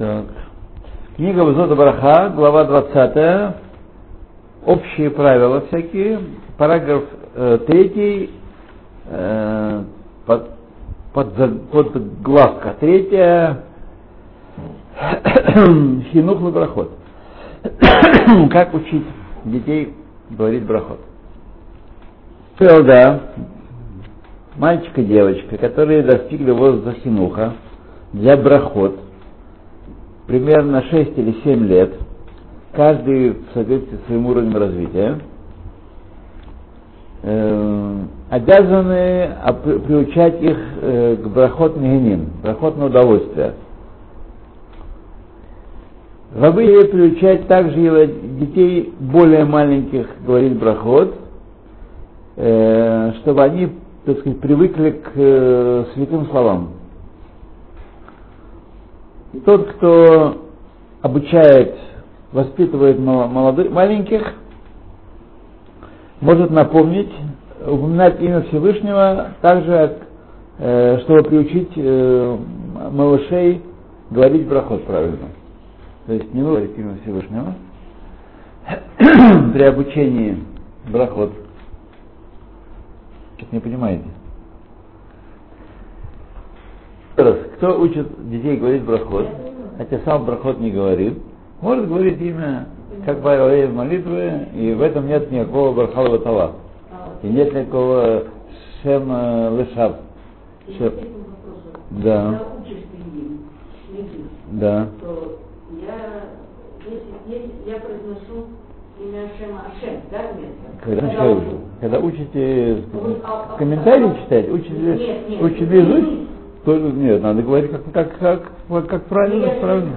Так. Книга Высота Браха, глава 20. Общие правила всякие. Параграф э, 3. Э, под, под, под главка третья. Хинух на брахот. как учить детей говорить брахот. Да, мальчик и девочка, которые достигли возраста хинуха для брахот, примерно 6 или 7 лет, каждый в соответствии с своим уровнем развития, э, обязаны приучать их э, к брахот мегеним, брахот на удовольствие. Рабы приучать также детей более маленьких говорить брахот, э, чтобы они, так сказать, привыкли к э, святым словам. Тот, кто обучает, воспитывает молодых, маленьких, может напомнить, упоминать имя Всевышнего, также, э, чтобы приучить малышей говорить брахот правильно. То есть не говорить имя Всевышнего при обучении брахот. Что-то не понимаете. Раз, кто учит детей говорить брахот, хотя сам брахот не говорит, может говорить имя, как в молитвы, и в этом нет никакого брахалова тала. И нет никакого шема лешав. Шем... Да. Да. я произношу имя Ашема Ашем, да? Когда, когда, когда учите а, комментарии а, читать, учите, нет, нет, учите изучить, то нет, надо говорить как, как, как, как правильно, нет, правильно.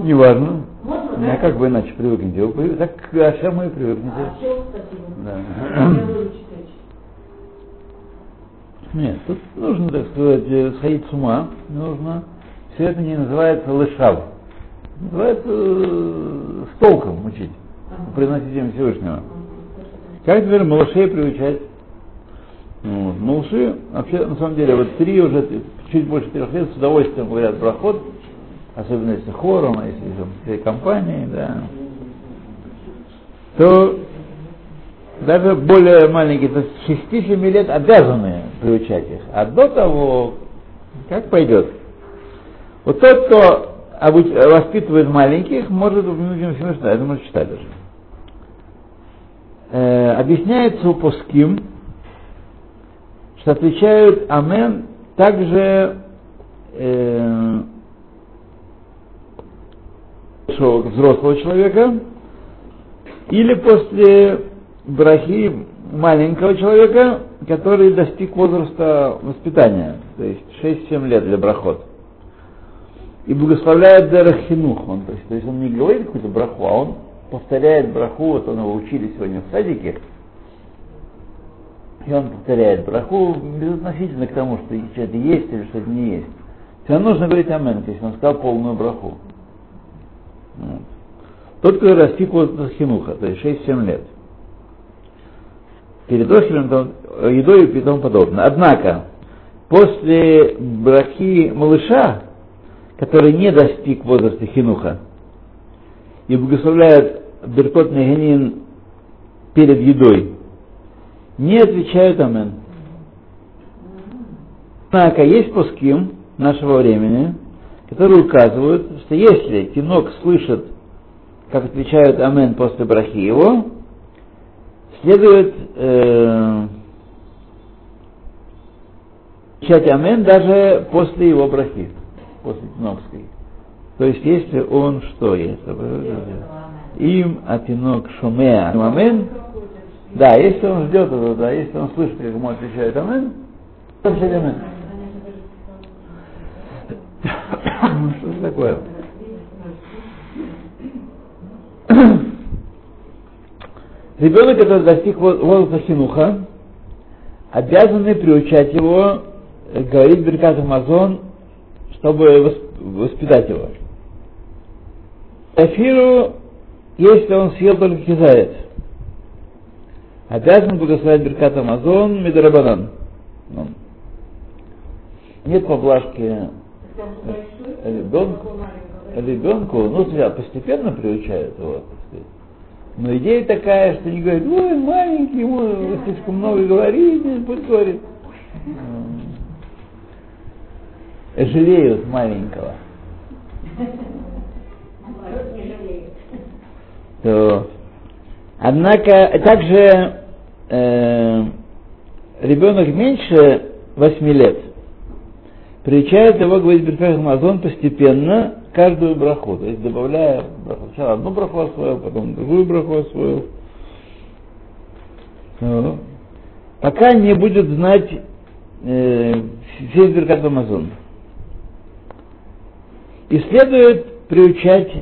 Не важно. Можно? А как вы иначе привыкнете? Вы, так к Ашему и привыкнете. А, все. Да. Нет, тут нужно, так сказать, сходить с ума, нужно. Все это не называется лышав. Называется э, с толком учить, произносить имя Всевышнего. Как теперь малышей приучать? Вот. Малыши, вообще, на самом деле, вот три уже, чуть больше трех лет, с удовольствием говорят проход, особенно если хором, а если там, всей компанией, да, то даже более маленькие, то есть 6-7 лет обязаны приучать их. А до того, как пойдет? Вот тот, кто обуч... воспитывает маленьких, может упомянуть Всевышнего, это мы читать даже. Э, объясняется у что отвечают Амен также э, взрослого человека или после брахи маленького человека, который достиг возраста воспитания, то есть 6-7 лет для брахот и благословляет Дарахинух. Он, то, есть, то есть он не говорит какую-то браху, а он повторяет браху, вот он его учили сегодня в садике, и он повторяет браху безотносительно к тому, что что-то есть или что-то не есть. Все равно нужно говорить амен, то есть он сказал полную браху. Вот. Тот, кто достиг вот хинуха, то есть 6-7 лет. Перед охером, едой и тому подобное. Однако, после брахи малыша, который не достиг возраста хинуха и благословляет Беркот Нагенин перед едой, не отвечают Амен. Однако есть пуским нашего времени, которые указывают, что если тинок слышит, как отвечают Амен после брахи его, следует э, отвечать Амен даже после его брахи после Тиновской. То есть, если он что есть? Им атинок шумеа амен. Да, если он ждет это, да, если он слышит, как ему отвечает амен, то все амен. Что это такое? Ребенок, который достиг возраста хинуха, обязаны приучать его говорить Беркат Амазон чтобы воспитать его. Эфиру, если он съел только кизает, обязан благословить Беркат Амазон Медарабанан. Ну. Нет поблажки ребенку. ребенку, ну, постепенно приучают его, так сказать. Но идея такая, что не говорят, ой, маленький, ему слишком много говорит, пусть говорит. Жалеют маленького. То, однако, также э, ребенок меньше 8 лет приучает его говорить Берфех Амазон постепенно каждую браху, то есть добавляя браху. Сначала одну браху освоил, потом другую браху освоил. Ну, пока не будет знать э, весь Беркат Амазон. И следует приучать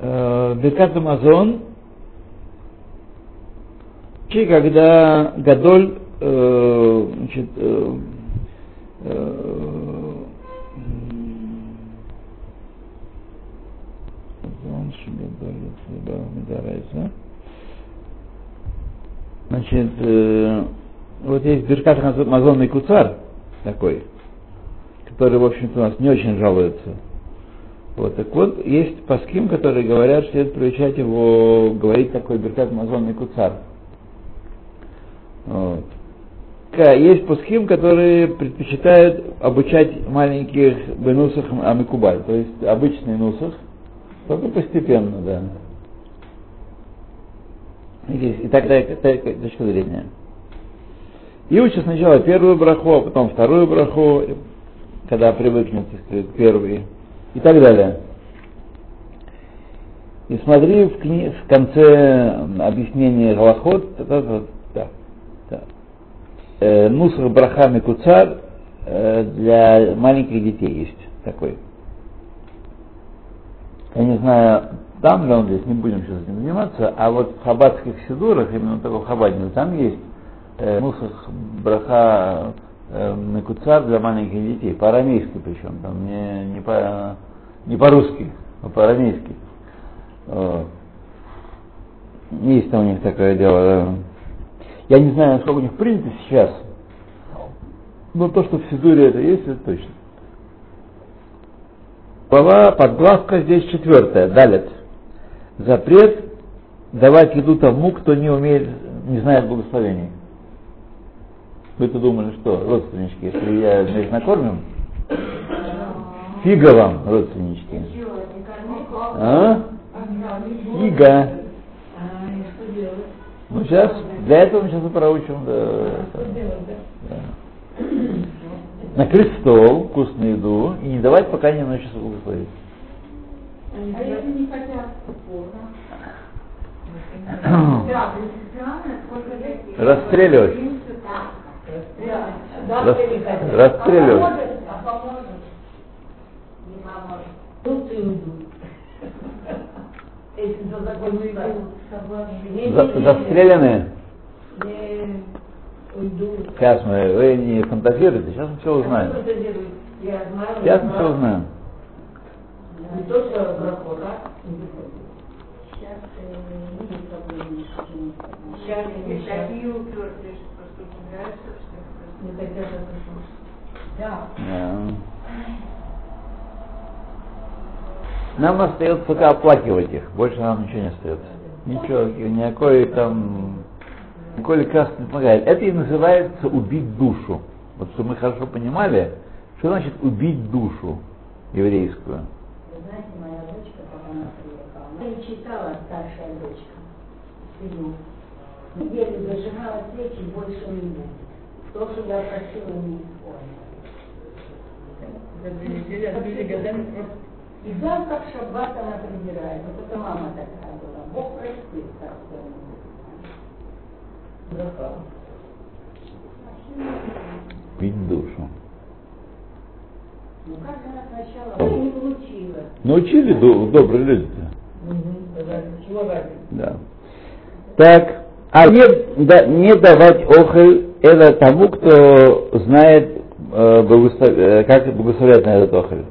э, Беркат Амазон, когда Гадоль э, значит, э, э, Значит, э, вот есть Беркат Мазонный Куцар такой, который, в общем-то, у нас не очень жалуется. Вот, так вот, есть паским, которые говорят, что это приучать его говорить такой Беркат Мазонный Куцар. Вот. Есть пасхим, которые предпочитают обучать маленьких бенусах амикубаль, то есть обычный нусах, только постепенно, да. И так далее, точка зрения. И учат сначала первую браху, а потом вторую браху, когда привыкнет, к первой, и так далее. И смотри в, кни... в конце объяснения Галахот. Э, Нусах Брахами Куцар э, для маленьких детей есть такой. Я не знаю, там ли он здесь, не будем сейчас этим заниматься, а вот в хаббатских сидурах, именно такого хаббатника, там есть э, мусах браха э, для маленьких детей, по-арамейски причем, там не, не, по, не по-русски, а по-арамейски. Есть там у них такое дело. Да. Я не знаю, насколько у них принято сейчас, но то, что в Сидуре это есть, это точно. Глава, подглавка здесь четвертая, далит. Запрет давать еду тому, кто не умеет, не знает благословений. Вы-то думали, что, родственнички, если я здесь накормим? Фига вам, родственнички. А? Фига. Ну сейчас, для этого мы сейчас и проучим. Да, да накрыть стол, вкусную еду, и не давать, пока не научится благословить. А если не хотят, Расстреливать. Расстреливать. Застреленные? Сейчас мы, вы не фантазируете, сейчас мы все узнаем. Сейчас мы все узнаем. Не то, что брахот, а? Сейчас такие упертые, что просто нравится, что не хотят это Да. Нам остается только оплакивать их, больше нам ничего не остается. Ничего, никакой там Коли как не помогает. Это и называется убить душу. Вот чтобы мы хорошо понимали, что значит убить душу еврейскую. Вы знаете, моя дочка, как она приехала, она и читала старшая дочка. Сыну. Неделю дожигала свечи, больше не будет. То, что я просила, не исполнила. За две недели отбили годами просто. И завтра в шаббат она прибирает. Вот это мама такая была. Бог простит, так сказать. Пить душу. Ну как она сначала не получила. Научили добрые люди-то. Да. Так, а не, да, не давать охоль это тому, кто знает, э, благослов... Э, как благословлять на этот охоль.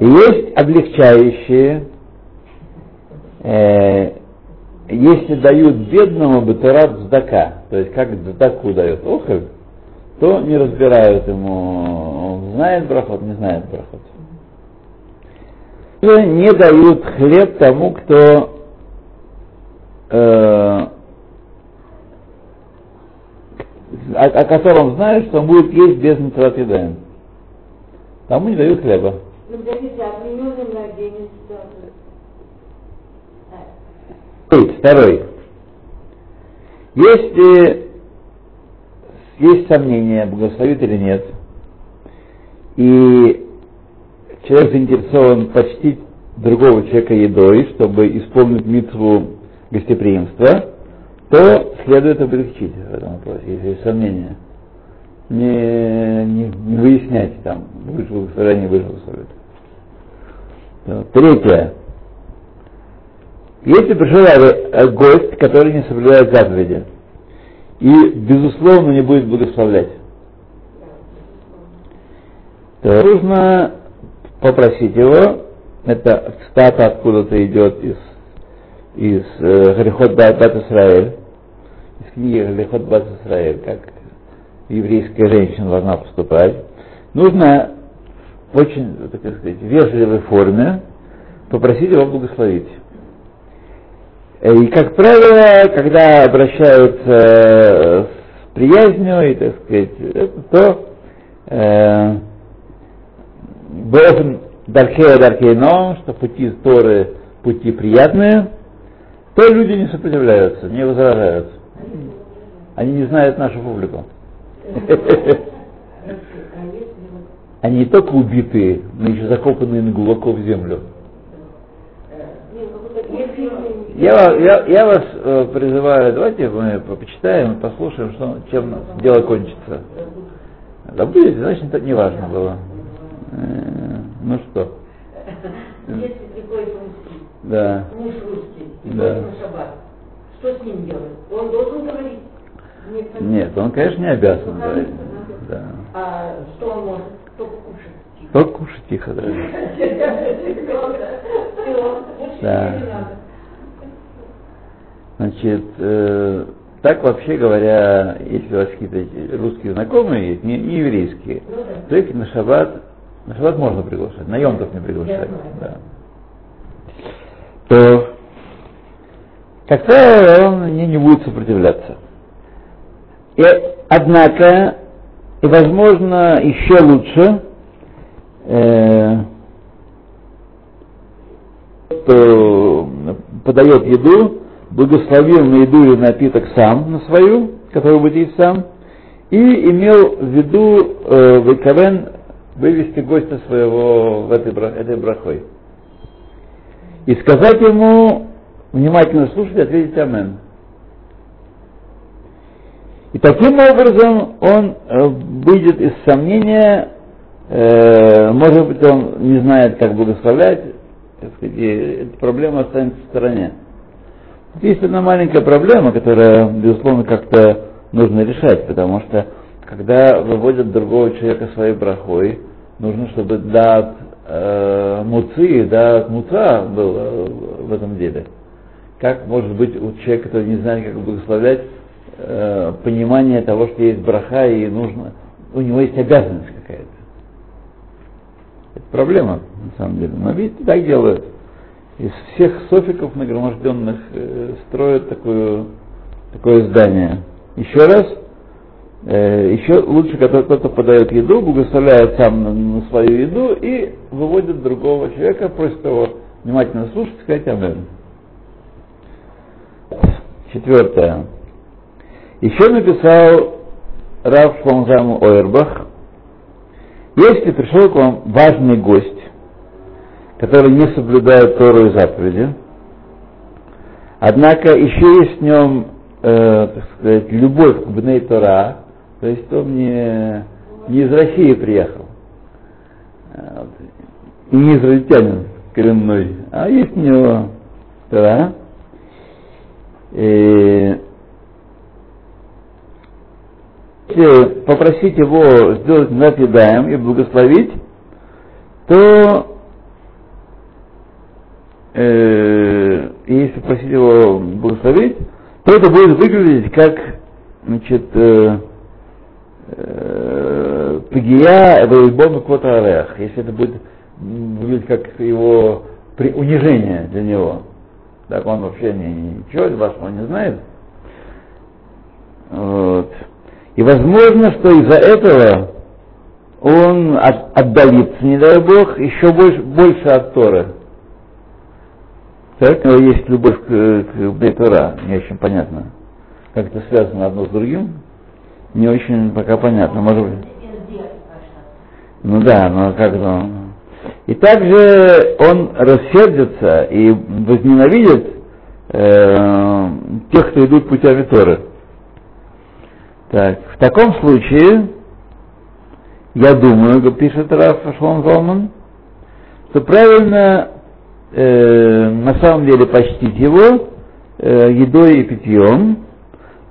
Есть облегчающие, э, если дают бедному бетурат сдака, то есть как сдаку дает охоль, то не разбирают ему, он знает брахот, не знает брахот. не дают хлеб тому, кто э, о, о котором знают, что он будет есть без митцвот едаем. Тому не дают хлеба. Подождите, а определенный младенец, Второй. Если есть сомнения, благословит или нет, и человек заинтересован почтить другого человека едой, чтобы исполнить митву гостеприимства, то следует облегчить в этом вопросе, если есть сомнения. Не, не, не выяснять там, благословлять, не будешь благословлять. Третье. Если пришел э, гость, который не соблюдает заповеди, и, безусловно, не будет благословлять, то нужно попросить его, это цитата откуда-то идет из, из э, Бат Исраэль, из книги Гарихот Бат Исраэль, как еврейская женщина должна поступать, нужно в очень, так сказать, вежливой форме попросить его благословить. Э, и, как правило, когда обращаются с приязнью, и, так сказать, то э, Божен Дархея Дархейно, что пути Торы пути приятные, то люди не сопротивляются, не возражают. Они не знают нашу публику. Они не только убитые, но еще закопанные глубоко в землю. Я, я, я вас э, призываю, давайте мы почитаем, послушаем, что, чем дело кончится. Будет, значит, это не важно было. Э, ну что? Если приходит русский, да. муж русский, и да. на шаббат, что с ним делать? Он должен говорить? Нет, Нет он, конечно, не обязан говорить. Да. А что он может? Только кушать тихо. Только кушать тихо, да. Да. Значит, э, так вообще говоря, если у вас какие-то русские знакомые есть, не, не еврейские, то их на шаббат, на шаббат можно приглашать, на Йомтов не приглашать. Да. То, как правило, он не, не будет сопротивляться. И, однако, и возможно еще лучше, э, кто подает еду, благословил на еду и напиток сам, на свою, которую будет есть сам, и имел в виду э, Вайкавен вывести гостя своего в этой, этой брахой. И сказать ему, внимательно слушать ответить Амен. И таким образом он э, выйдет из сомнения, э, может быть, он не знает, как благословлять, так сказать, эта проблема останется в стороне. Есть одна маленькая проблема, которая, безусловно, как-то нужно решать, потому что когда выводят другого человека своей брахой, нужно, чтобы дат э, муци, дат муца был э, в этом деле. Как может быть у человека, который не знает, как благословлять, э, понимание того, что есть браха и нужно, у него есть обязанность какая-то. Это проблема, на самом деле. Но видите, так делают из всех софиков нагроможденных э, строят такое, такое здание. Еще раз, э, еще лучше, когда кто-то подает еду, благословляет сам на, на свою еду и выводит другого человека, просит его внимательно слушать, сказать Амен. Четвертое. Еще написал Рав Шломзаму Ойербах, если пришел к вам важный гость, который не соблюдает Тору и заповеди. Однако еще есть в нем, э, так сказать, любовь к Бней Тора, то есть он не, не из России приехал, и не израильтянин коренной, а есть у него Тора. И если попросить его сделать напедаем и благословить, то э, если просить его благословить, то это будет выглядеть как значит, э, э, Пагия Вейбон Кота Орех. Если это будет выглядит как его при, унижение для него. Так он вообще ничего вашего не знает. Вот. И возможно, что из-за этого он от, отдалится, не дай Бог, еще больше, больше от Торы. Так, у него есть любовь к, к Бейтура, не очень понятно. Как это связано одно с другим, не очень пока понятно. Может быть. Ну да, но как то И также он рассердится и возненавидит э, тех, кто идут путями Торы. Так, в таком случае, я думаю, пишет Раф Шлом Залман, что правильно э, на самом деле почтить его э, едой и питьем,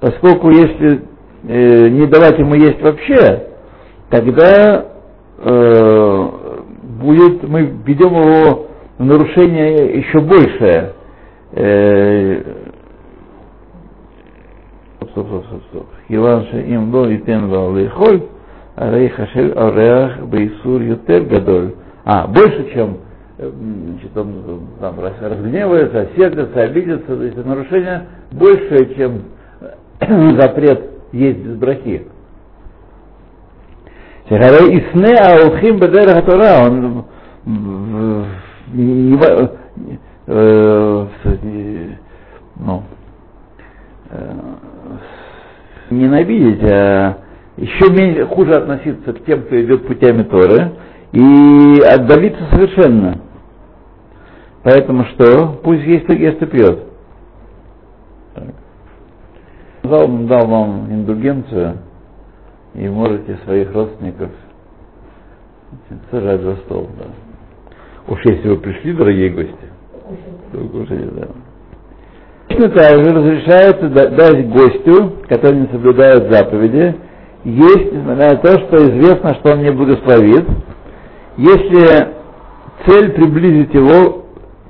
поскольку если э, не давать ему есть вообще, тогда э, будет, мы ведем его в нарушение еще большее. Э, стоп, стоп, стоп, стоп, стоп. Хилан ше им ло и тен ла а арей хашель ореах бейсур ютер гадоль. А, больше, чем э, значит, он э, там разгневается, сердится, обидится, то есть нарушение большее, чем э, запрет есть без брахи. Исне Аухим Бедера Тора, он ну, ненавидеть, а еще меньше, хуже относиться к тем, кто идет путями Торы, и отдалиться совершенно. Поэтому что? Пусть есть ест и пьет. Дал, дал вам индульгенцию, и можете своих родственников сажать за стол. Да. Уж если вы пришли, дорогие гости, то кушайте, да. Точно так же разрешается дать гостю, который не соблюдает заповеди, есть, несмотря на то, что известно, что он не благословит, если цель приблизить его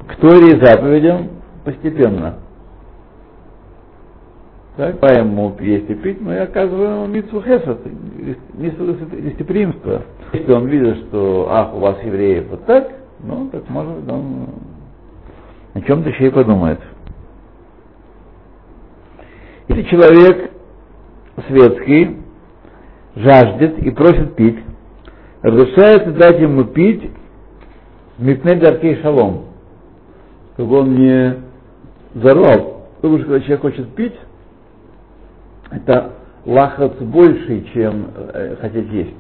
к Торе и заповедям постепенно. Так, по ему есть и пить, мы оказываем ему митцву хесед, гостеприимство. Если он видит, что, ах, у вас евреев вот так, ну, так может он о чем-то еще и подумает. Если человек светский жаждет и просит пить, разрешается дать ему пить мипней даркей шалом, чтобы он не взорвал. Потому что когда человек хочет пить, это лахац больше, чем э, хотеть есть,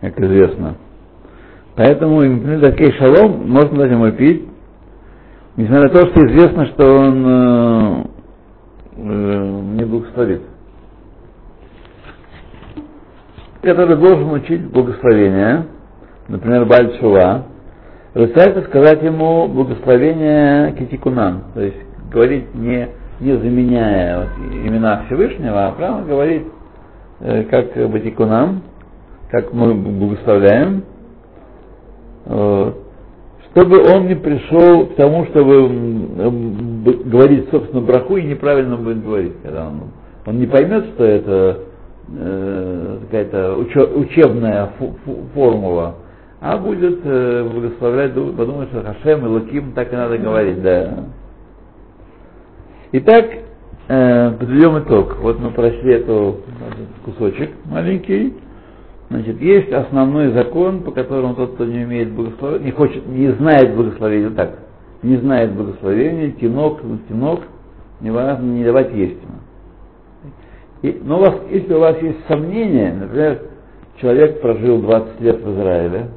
как известно. Поэтому мипней даркей шалом можно дать ему пить, несмотря на то, что известно, что он э, благословит. который должен учить благословение, например, Бальчува, разрешается сказать ему благословение Китикунан, то есть говорить не, не заменяя вот имена Всевышнего, а прямо говорить э, как Батикунам, как мы благословляем, э, чтобы он не пришел к тому, чтобы говорить, собственно, браху и неправильно будет говорить, когда он, он не поймет, что это э, какая-то учебная формула, а будет э, благословлять, подумать, что Хашем и Луким так и надо говорить, да. Итак, э, подведем итог. Вот мы прошли этот кусочек маленький. Значит, есть основной закон, по которому тот, кто не умеет благословения, не хочет, не знает благословения, так, не знает благословения, тинок, тинок, не важно, не давать есть ему. И, но у вас, если у вас есть сомнения, например, человек прожил 20 лет в Израиле,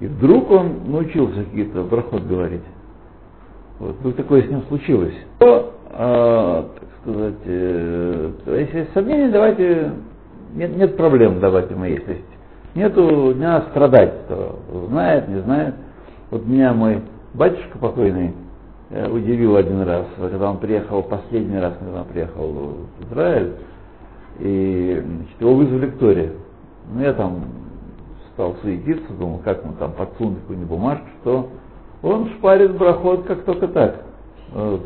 и вдруг он научился какие-то проход говорить. Вот, вдруг такое с ним случилось. То, э, так сказать, э, если есть сомнения, давайте, нет, нет проблем давать ему есть. есть нету, не надо страдать, кто знает, не знает. Вот меня мой батюшка покойный, удивил один раз, когда он приехал, последний раз, когда он приехал в Израиль, и значит, его вызвали к Торе. Ну, я там стал суетиться, думал, как ему там подсунуть какую-нибудь бумажку, что он шпарит брахот как только так. Вот.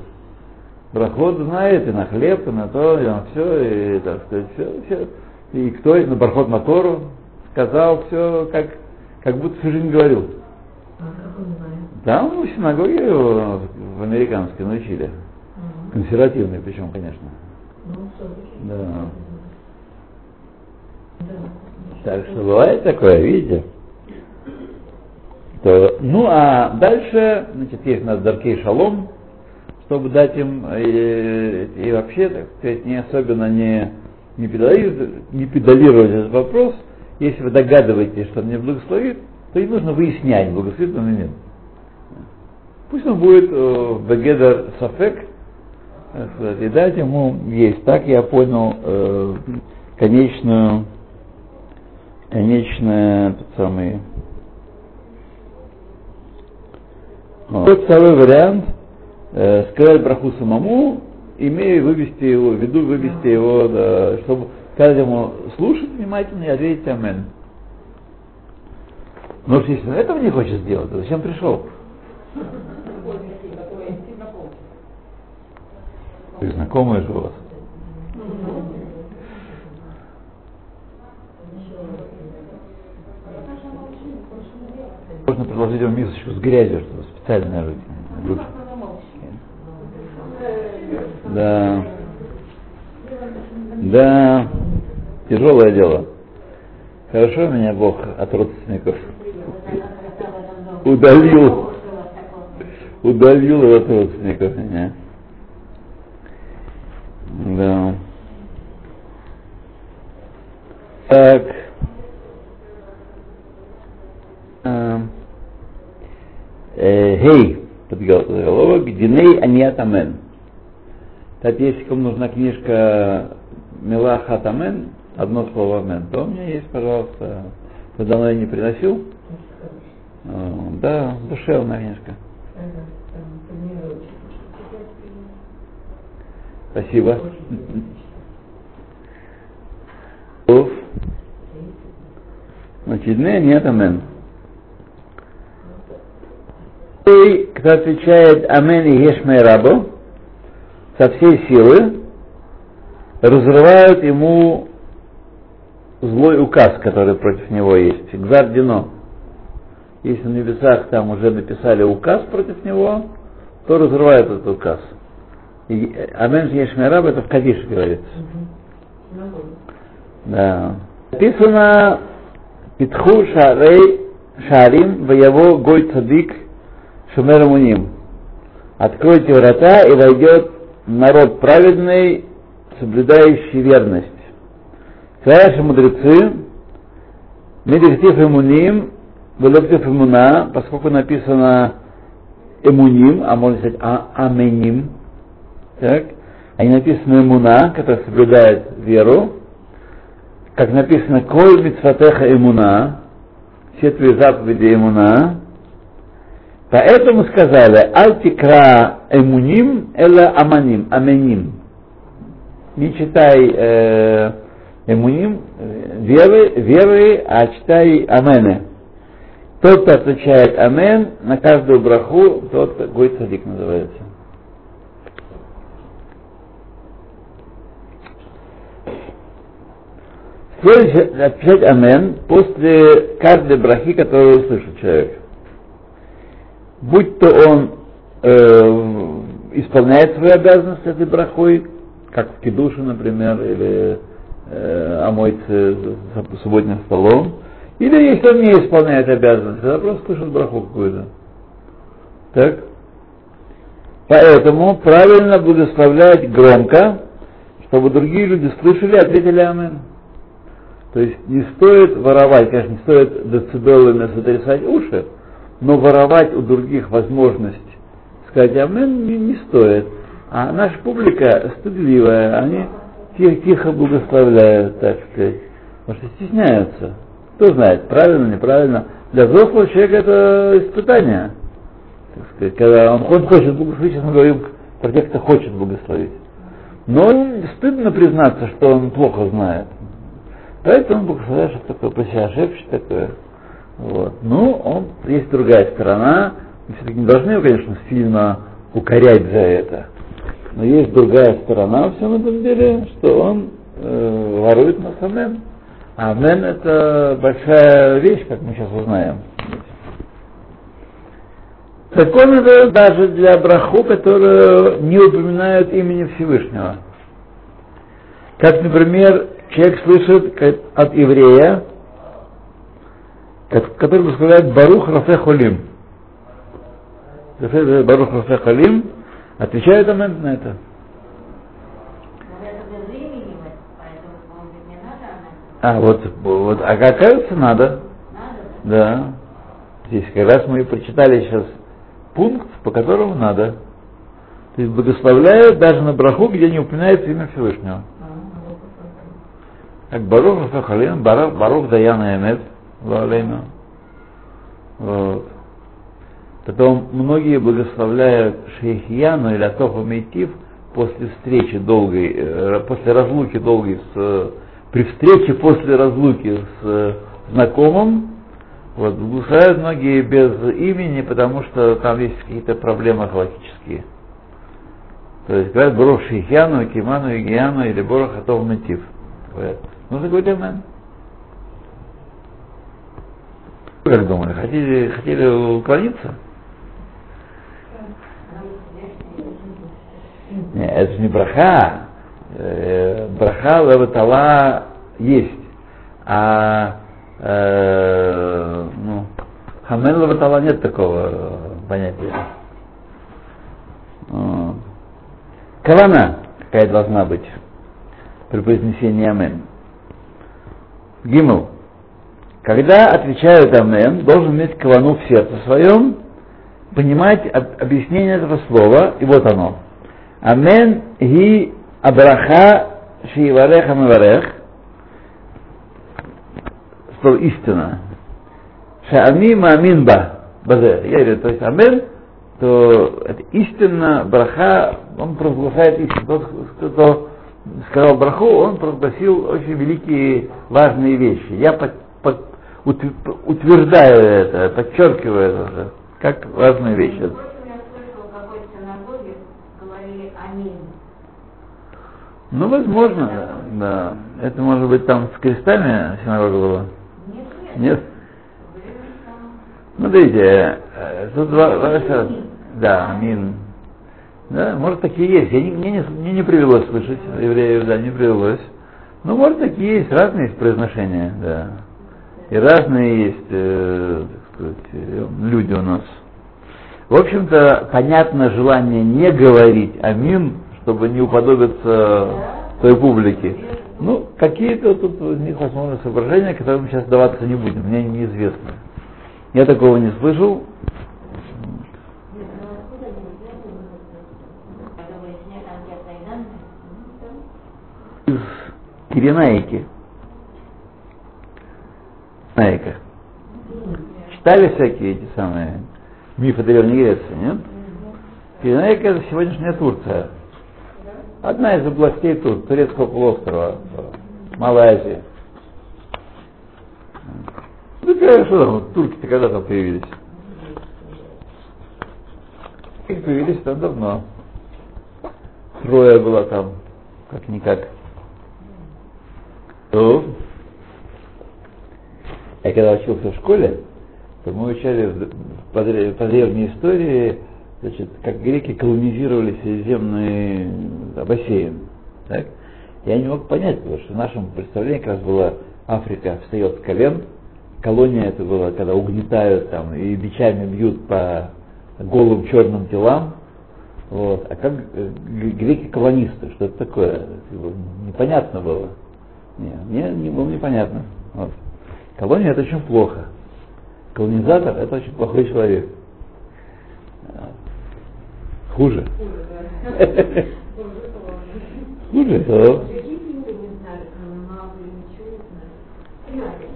Брахот знает и на хлеб, и на то, и на все, и так сказать, все, все. И кто, на брахот на Тору сказал все, как, как будто всю жизнь говорил. А? Да, ну, в синагоге в американской научили. Ага. Консервативный причем, конечно. Ну. Да. Да. Так что бывает такое, видите? То, ну а дальше, значит, есть у нас Даркей Шалом, чтобы дать им э, и вообще, так сказать, не особенно не, не, педалировать, не педалировать этот вопрос. Если вы догадываетесь, что он не благословит, то не нужно выяснять, благословит он или нет. Пусть он будет э, Бегедер Сафек, и дать ему есть. Так я понял э, конечную, конечное, тот самый, вот второй вариант, э, сказать браху самому, имея вывести его, в виду вывести его, да, чтобы ему слушать внимательно и ответить амен. Но если он этого не хочет сделать, то зачем пришел? Ты знакомый же у вас. Можно предложить ему мисочку с грязью, чтобы специальная руки. руки. Да. Да. Тяжелое дело. Хорошо меня Бог от родственников удалил. Удалил от родственников меня. Да. Так. А, э, Гей, подголовок, Диней Аниатамен. Так, если кому нужна книжка Милаха Тамен, одно слово Амен, то у меня есть, пожалуйста. Давно я не приносил? О, да, душевная книжка. Ага, там, тренируется. Спасибо. Значит, не, нет, амен. И кто отвечает амен и ешмей рабу, со всей силы разрывают ему злой указ, который против него есть. Гзардино. Если на небесах там уже написали указ против него, то разрывают этот указ. И Амен Ешмераб это в Кадиш говорится. Да. Написано Питху Шарей Шарим Ваяво Гой Цадик Шумер Муним. Откройте врата и войдет народ праведный, соблюдающий верность. Сказали мудрецы, Медиктив Эмуним, Велектив Эмуна, поскольку написано Эмуним, а можно сказать а, Аменим, так, а не написано Эмуна, который соблюдает веру, как написано Коль Мицватеха Эмуна, все твои заповеди Эмуна, Поэтому сказали, альтикра эмуним эла аманим, аменим. Не читай э, эмуним, веры, веры, а читай амены. Тот, кто отвечает амен, на каждую браху, тот какой цадик называется. Следующее, отвечать амен после каждой брахи, которую услышит человек будь то он э, исполняет свои обязанности этой брахой, как в кидуше, например, или э, омоется субботним столом, или если он не исполняет обязанности, тогда просто слышит браху какую-то. Так? Поэтому правильно благословлять громко, чтобы другие люди слышали ответили Амен. То есть не стоит воровать, конечно, не стоит децибелами сотрясать уши, но воровать у других возможность сказать амен не, не стоит. А наша публика стыдливая, они тихо, благословляют, так сказать, потому что стесняются. Кто знает, правильно, неправильно. Для взрослого человека это испытание. Так сказать, когда он, он хочет благословить, сейчас мы говорим про тех, кто хочет благословить. Но стыдно признаться, что он плохо знает. Поэтому благословляет, что такое себя шепчет такое. Вот. Ну, он, есть другая сторона. Мы все-таки не должны его, конечно, сильно укорять за это. Но есть другая сторона во всем этом деле, что он э, ворует на самем. Амен это большая вещь, как мы сейчас узнаем. Закон это даже для браху, которые не упоминают имени Всевышнего. Как, например, человек слышит от еврея, который возглавляет Барух Рафе Холим. Барух Рафе Холим отвечает Амен на это. А вот, вот, а оказывается, надо. Надо? Да. Здесь как раз мы прочитали сейчас пункт, по которому надо. То есть благословляют даже на браху, где не упоминается имя Всевышнего. Как Барух Рафахалин, Барух, Даяна Эмет, Лалейну. Вот. Потом многие благословляют Шейхьяну или Атофа Мейтив после встречи долгой, э, после разлуки долгой с, при встрече после разлуки с э, знакомым, вот, благословляют многие без имени, потому что там есть какие-то проблемы галактические. То есть говорят Борох Шейхьяну, Киману, Игияну или Борох Атоф Мейтив. Говорят. Нужно говорить Амен. Вы как думали, хотели, хотели уклониться? Нет, это же не браха. Э, Браха лаватала есть. А э, ну, хамен лаватала нет такого э, понятия. Кавана какая должна быть при произнесении амен. Гимл. Когда отвечают амен, должен иметь кавану в сердце своем, понимать об- объяснение этого слова, и вот оно. Амен ги абраха шииварех амиварех. Слово истина. Шаами маамин ба. Базе. Я говорю, то есть амен, то это истинно, браха, он провозглашает истину. Тот, кто сказал браху, он провозгласил очень великие, важные вещи. Я под- под- утв- утверждаю это, подчеркиваю это, как важные вещи. Ну, возможно, да. Это может быть там с крестами синагога была? Нет, нет. Нет? Смотрите, э, тут два, Да, амин. Да, может такие есть. Я не, мне, не, мне не привелось слышать евреев, да, не привелось. Ну, может такие есть, разные есть произношения, да. И разные есть, э, так сказать, э, люди у нас. В общем-то, понятно желание не говорить амин, чтобы не уподобиться той публике. Ну, какие-то тут у них, возможно, соображения, которые мы сейчас даваться не будем, мне неизвестно. Я такого не слышал. Я думаю, если нет анкетной данные, Киренаики. Наика. Читали всякие эти самые мифы Древней Греции, нет? Киренаика это сегодняшняя Турция. Одна из областей Тур, турецкого полуострова, Малая Азия. Ну, какая, что там, турки-то когда-то появились? Их появились там давно. Троя была там, как-никак. То, я когда учился в школе, то мы в- по, древ- по древней истории, значит, как греки колонизировали Средиземный бассейн. Так? Я не мог понять, потому что в нашем представлении как раз была Африка встает с колен, колония это была, когда угнетают там и бичами бьют по голым черным телам, вот. А как э, греки-колонисты, что это такое? Бы Непонятно было. Не, мне не было непонятно. Вот. Колония это очень плохо. Колонизатор это очень плохой человек. Хуже. Хуже. да.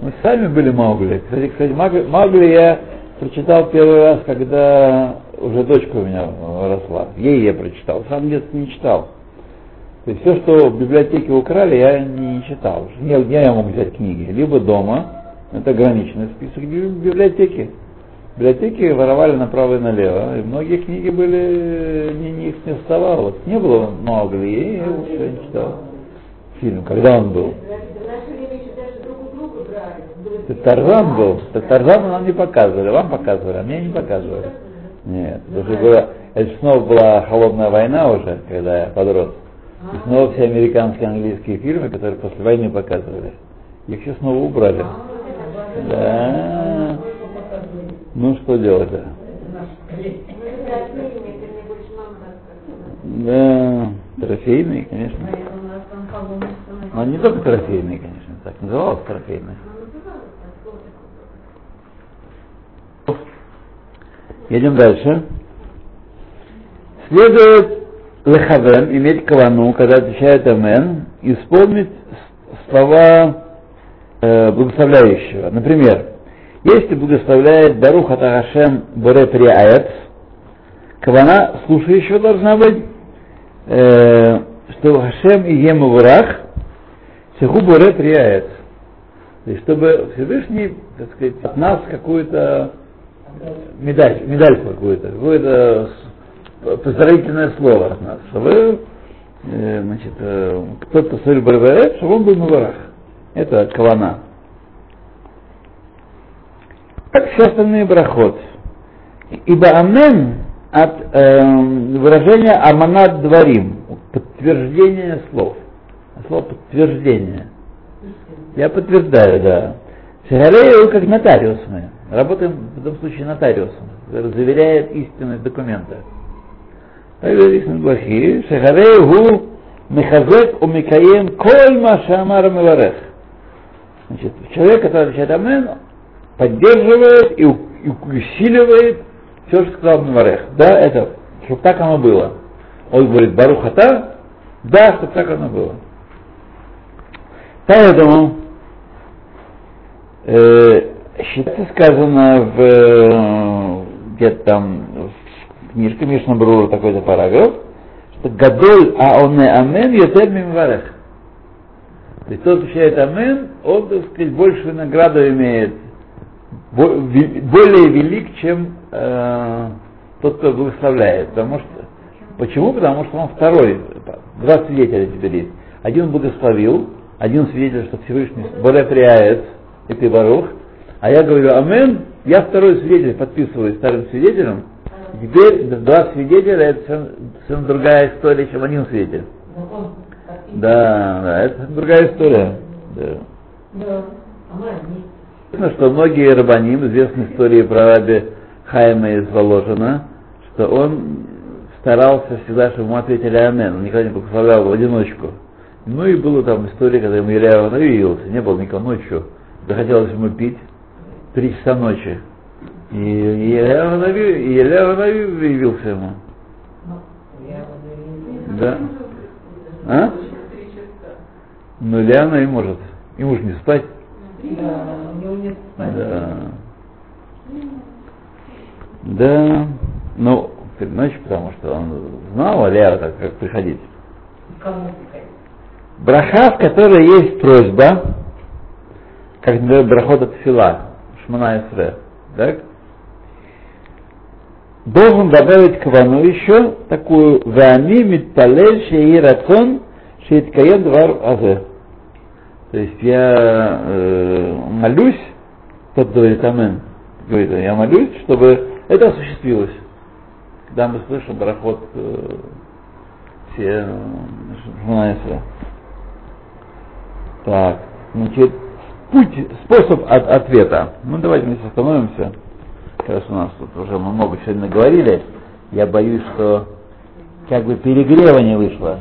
Мы сами были Маугли. Кстати, кстати, Маугли я прочитал первый раз, когда уже дочка у меня росла. Ей я прочитал, сам детстве не читал. То есть все, что в библиотеке украли, я не читал. Не, где я мог взять книги? Либо дома, это ограниченный список би- библиотеки. Библиотеки воровали направо и налево. И многие книги были, не, не, их не вставало. Вот не было Маугли, и я всё не читал. Фильм, когда он был? Это Тарзан был. Это Тарзан нам не показывали, вам показывали, а мне не показывали. Нет, же было, это снова была холодная война уже, когда я подрос. И снова все американские английские фильмы, которые после войны показывали, их все снова убрали. Да. Ну что делать, да? Да, трофейные, конечно. Но не только трофейные, конечно, так называлось трофейные. Едем дальше. Следует лехавен, иметь кавану, когда отвечает амен, исполнить слова э, благословляющего. Например, если благословляет Барух Атахашем Боре Приаец, кавана слушающего должна быть, э, что Хашем и Ему Врах, Сеху Боре Приаец. То есть, чтобы Всевышний, так сказать, от нас какую-то медаль, медаль какую-то, какое-то поздравительное слово от нас, чтобы э, значит, э, кто-то посмотрел Барбарет, чтобы он был на ворах. Это кавана. Как все остальные брахот. Ибо амен от э, выражения аманат дворим, подтверждение слов. Слово подтверждение. Я подтверждаю, да. Шагарею как нотариус мы. Работаем в этом случае нотариусом, заверяет истинность документа. Так говорит Блахи, Шагарею гу мехазек у микаем коль машамар меварех. Значит, человек, который отвечает Амен, поддерживает и, усиливает все, что сказал Меварех. Да, это, чтобы так оно было. Он говорит, Барухата, да, чтобы так оно было. Поэтому э, считается сказано в где-то там в книжке Мишна Брура такой-то параграф, что Гадоль Аоне Амен Йотер Мимварех. То есть тот, отвечает Амен, он, так сказать, большую награду имеет, более велик, чем э, тот, кто благословляет. Потому что, почему? Потому что он второй, два свидетеля теперь есть. Один благословил, один свидетель, что Всевышний более приает, и ты Барух, а я говорю Амен, я второй свидетель, подписываюсь старым свидетелем, теперь два свидетеля, это совершенно другая история, чем один свидетель. Да, да, это другая история. Да. Известно, что многие рабаним, известны истории про раби Хайма из Воложина, что он старался всегда, чтобы ему ответили Амен, он никогда не благословлял в одиночку. Ну и была там история, когда ему Илья явился, не было никого ночью, захотелось ему пить, три часа ночи. И Илья явился ему. Да. А? Ну, Илья и может. Ему же не спать. Да, у него нет Да. Да. Ну, перед ночью, потому что он знал Илья, как, как приходить. Кому приходить? Браха, в которой есть просьба, как, например, брахот от фила, шмана исре, так? Должен добавить к вану еще такую «Вани митпалель шеи рацон шеиткаем двар азе». То есть я э, молюсь, тот говорит Амен, говорит, я молюсь, чтобы это осуществилось. Когда мы слышим брахот э, все шмана исре. Так, значит, путь, способ от, ответа. Ну, давайте мы остановимся. Раз у нас тут уже мы много сегодня говорили, я боюсь, что как бы перегрева не вышло.